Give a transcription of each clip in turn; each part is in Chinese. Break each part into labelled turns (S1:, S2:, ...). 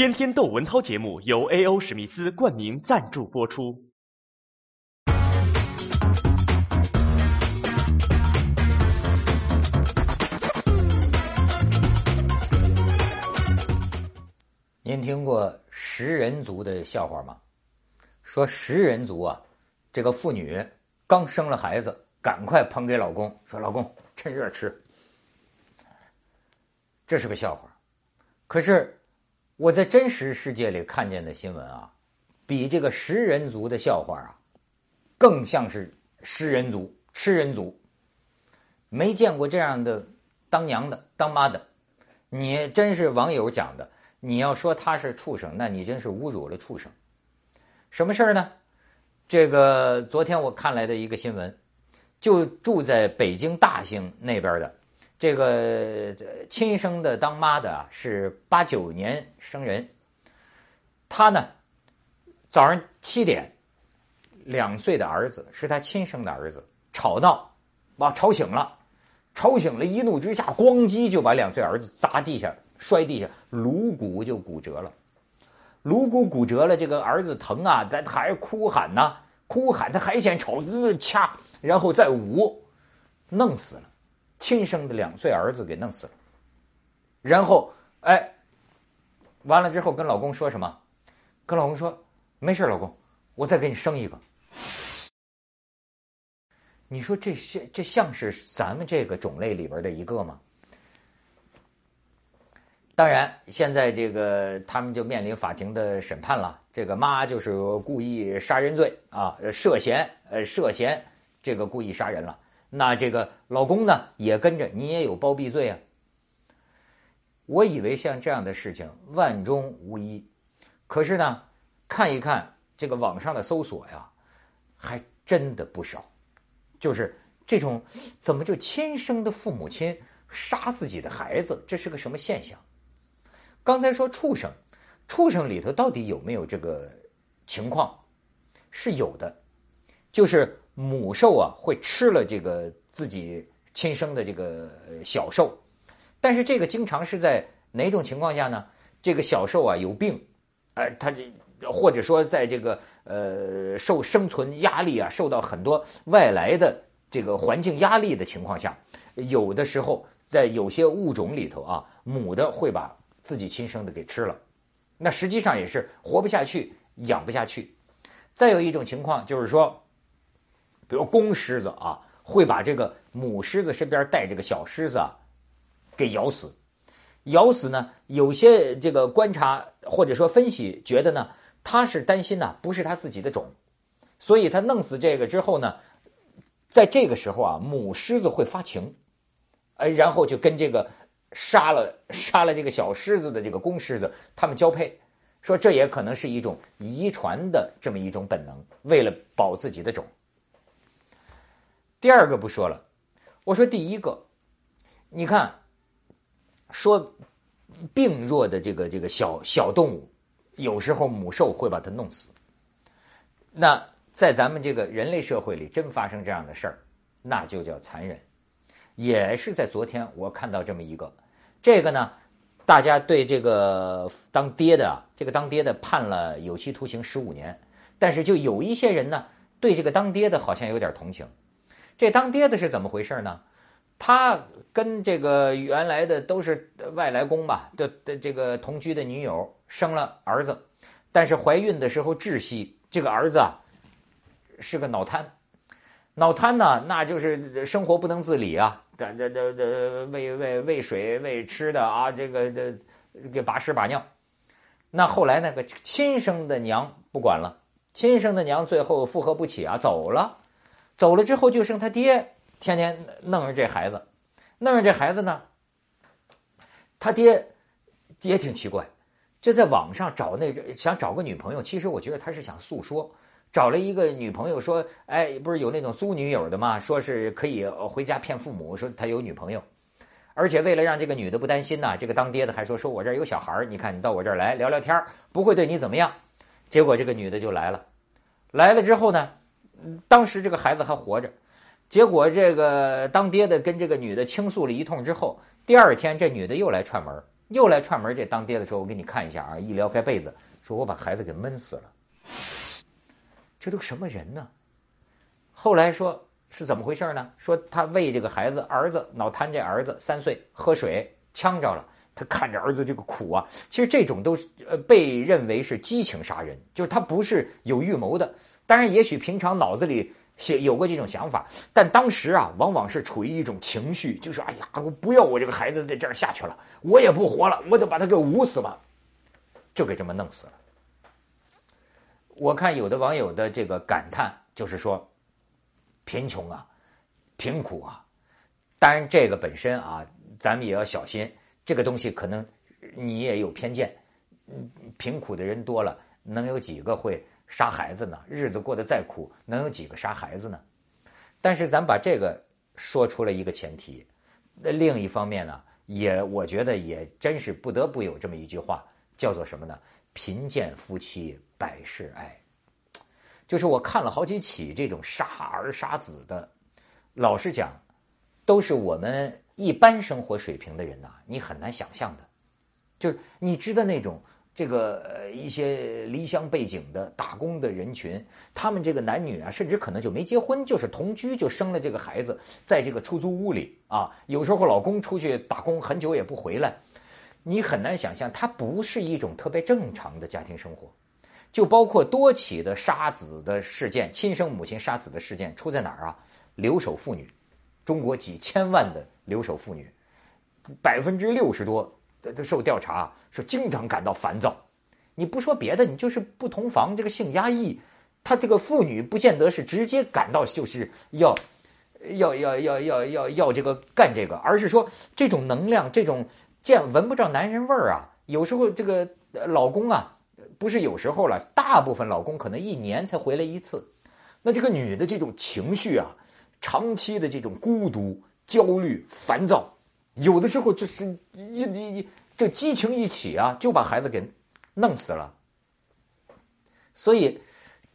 S1: 天天窦文涛节目由 A.O. 史密斯冠名赞助播出。
S2: 您听过食人族的笑话吗？说食人族啊，这个妇女刚生了孩子，赶快捧给老公，说老公趁热吃。这是个笑话，可是我在真实世界里看见的新闻啊，比这个食人族的笑话啊，更像是食人族、吃人族。没见过这样的当娘的、当妈的，你真是网友讲的。你要说他是畜生，那你真是侮辱了畜生。什么事儿呢？这个昨天我看来的一个新闻，就住在北京大兴那边的这个亲生的当妈的啊，是八九年生人。他呢，早上七点，两岁的儿子是他亲生的儿子，吵闹，把吵醒了，吵醒了，一怒之下，咣叽就把两岁儿子砸地下。摔地下，颅骨就骨折了。颅骨骨折了，这个儿子疼啊，他还哭喊呐，哭喊，他还嫌吵，呃掐，然后再捂，弄死了，亲生的两岁儿子给弄死了。然后，哎，完了之后跟老公说什么？跟老公说，没事，老公，我再给你生一个。你说这像这像是咱们这个种类里边的一个吗？当然，现在这个他们就面临法庭的审判了。这个妈就是故意杀人罪啊，涉嫌呃涉嫌这个故意杀人了。那这个老公呢也跟着，你也有包庇罪啊。我以为像这样的事情万中无一，可是呢，看一看这个网上的搜索呀，还真的不少。就是这种怎么就亲生的父母亲杀自己的孩子，这是个什么现象？刚才说畜生，畜生里头到底有没有这个情况？是有的，就是母兽啊会吃了这个自己亲生的这个小兽，但是这个经常是在哪种情况下呢？这个小兽啊有病，呃，它这或者说在这个呃受生存压力啊，受到很多外来的这个环境压力的情况下，有的时候在有些物种里头啊，母的会把自己亲生的给吃了，那实际上也是活不下去，养不下去。再有一种情况就是说，比如公狮子啊，会把这个母狮子身边带这个小狮子啊，给咬死。咬死呢，有些这个观察或者说分析觉得呢，他是担心呢，不是他自己的种，所以他弄死这个之后呢，在这个时候啊，母狮子会发情，哎，然后就跟这个。杀了杀了这个小狮子的这个公狮子，他们交配，说这也可能是一种遗传的这么一种本能，为了保自己的种。第二个不说了，我说第一个，你看，说病弱的这个这个小小动物，有时候母兽会把它弄死。那在咱们这个人类社会里，真发生这样的事儿，那就叫残忍。也是在昨天，我看到这么一个，这个呢，大家对这个当爹的啊，这个当爹的判了有期徒刑十五年，但是就有一些人呢，对这个当爹的好像有点同情。这当爹的是怎么回事呢？他跟这个原来的都是外来工吧的的这个同居的女友生了儿子，但是怀孕的时候窒息，这个儿子啊是个脑瘫，脑瘫呢，那就是生活不能自理啊。这这这这喂喂喂水喂吃的啊，这个这给把屎把尿。那后来那个亲生的娘不管了，亲生的娘最后负荷不起啊，走了。走了之后就剩他爹，天天弄着这孩子，弄着这孩子呢。他爹也挺奇怪，就在网上找那个想找个女朋友。其实我觉得他是想诉说。找了一个女朋友，说：“哎，不是有那种租女友的吗？说是可以回家骗父母，说他有女朋友，而且为了让这个女的不担心呐，这个当爹的还说：说我这儿有小孩你看你到我这儿来聊聊天不会对你怎么样。结果这个女的就来了，来了之后呢，当时这个孩子还活着，结果这个当爹的跟这个女的倾诉了一通之后，第二天这女的又来串门，又来串门，这当爹的时候，我给你看一下啊，一撩开被子，说我把孩子给闷死了。这都什么人呢？后来说是怎么回事呢？说他喂这个孩子，儿子脑瘫，这儿子三岁，喝水呛着了，他看着儿子这个苦啊。其实这种都是呃被认为是激情杀人，就是他不是有预谋的。当然，也许平常脑子里写有过这种想法，但当时啊，往往是处于一种情绪，就是哎呀，我不要我这个孩子在这儿下去了，我也不活了，我得把他给捂死吧，就给这么弄死了。我看有的网友的这个感叹就是说，贫穷啊，贫苦啊。当然，这个本身啊，咱们也要小心。这个东西可能你也有偏见。嗯，贫苦的人多了，能有几个会杀孩子呢？日子过得再苦，能有几个杀孩子呢？但是，咱把这个说出了一个前提。那另一方面呢，也我觉得也真是不得不有这么一句话，叫做什么呢？贫贱夫妻百事哀，就是我看了好几起这种杀儿杀子的，老实讲，都是我们一般生活水平的人呐，你很难想象的。就是你知道那种这个一些离乡背景的打工的人群，他们这个男女啊，甚至可能就没结婚，就是同居就生了这个孩子，在这个出租屋里啊，有时候老公出去打工很久也不回来。你很难想象，它不是一种特别正常的家庭生活，就包括多起的杀子的事件，亲生母亲杀子的事件出在哪儿啊？留守妇女，中国几千万的留守妇女，百分之六十多受调查说经常感到烦躁。你不说别的，你就是不同房这个性压抑，他这个妇女不见得是直接感到就是要要要要要要要这个干这个，而是说这种能量这种。见闻不着男人味儿啊！有时候这个老公啊，不是有时候了，大部分老公可能一年才回来一次。那这个女的这种情绪啊，长期的这种孤独、焦虑、烦躁，有的时候就是一一一这激情一起啊，就把孩子给弄死了。所以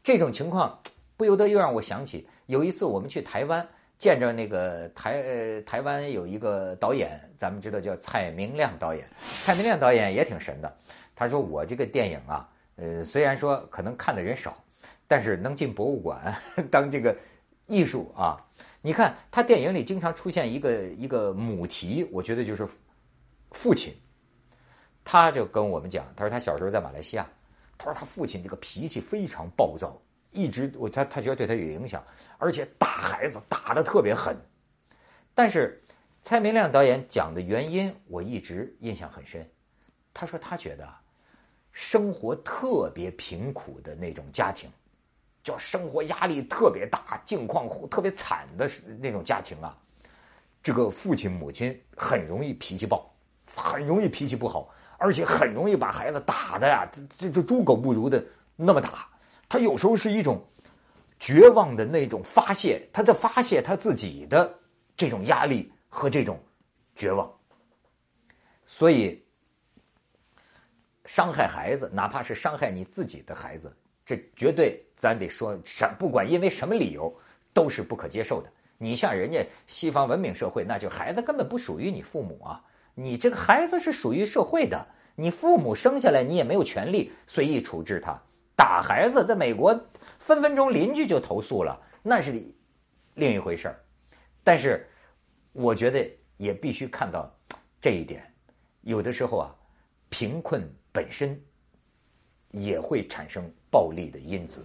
S2: 这种情况不由得又让我想起有一次我们去台湾。见着那个台呃台湾有一个导演，咱们知道叫蔡明亮导演。蔡明亮导演也挺神的，他说我这个电影啊，呃虽然说可能看的人少，但是能进博物馆 当这个艺术啊。你看他电影里经常出现一个一个母题，我觉得就是父亲。他就跟我们讲，他说他小时候在马来西亚，他说他父亲这个脾气非常暴躁。一直我他他觉得对他有影响，而且打孩子打的特别狠。但是蔡明亮导演讲的原因，我一直印象很深。他说他觉得生活特别贫苦的那种家庭，叫生活压力特别大、境况特别惨的那种家庭啊，这个父亲母亲很容易脾气暴，很容易脾气不好，而且很容易把孩子打的呀，这这猪狗不如的那么打。他有时候是一种绝望的那种发泄，他在发泄他自己的这种压力和这种绝望，所以伤害孩子，哪怕是伤害你自己的孩子，这绝对咱得说，什不管因为什么理由，都是不可接受的。你像人家西方文明社会，那就孩子根本不属于你父母啊，你这个孩子是属于社会的，你父母生下来你也没有权利随意处置他。打孩子，在美国分分钟邻居就投诉了，那是另一回事儿。但是，我觉得也必须看到这一点，有的时候啊，贫困本身也会产生暴力的因子。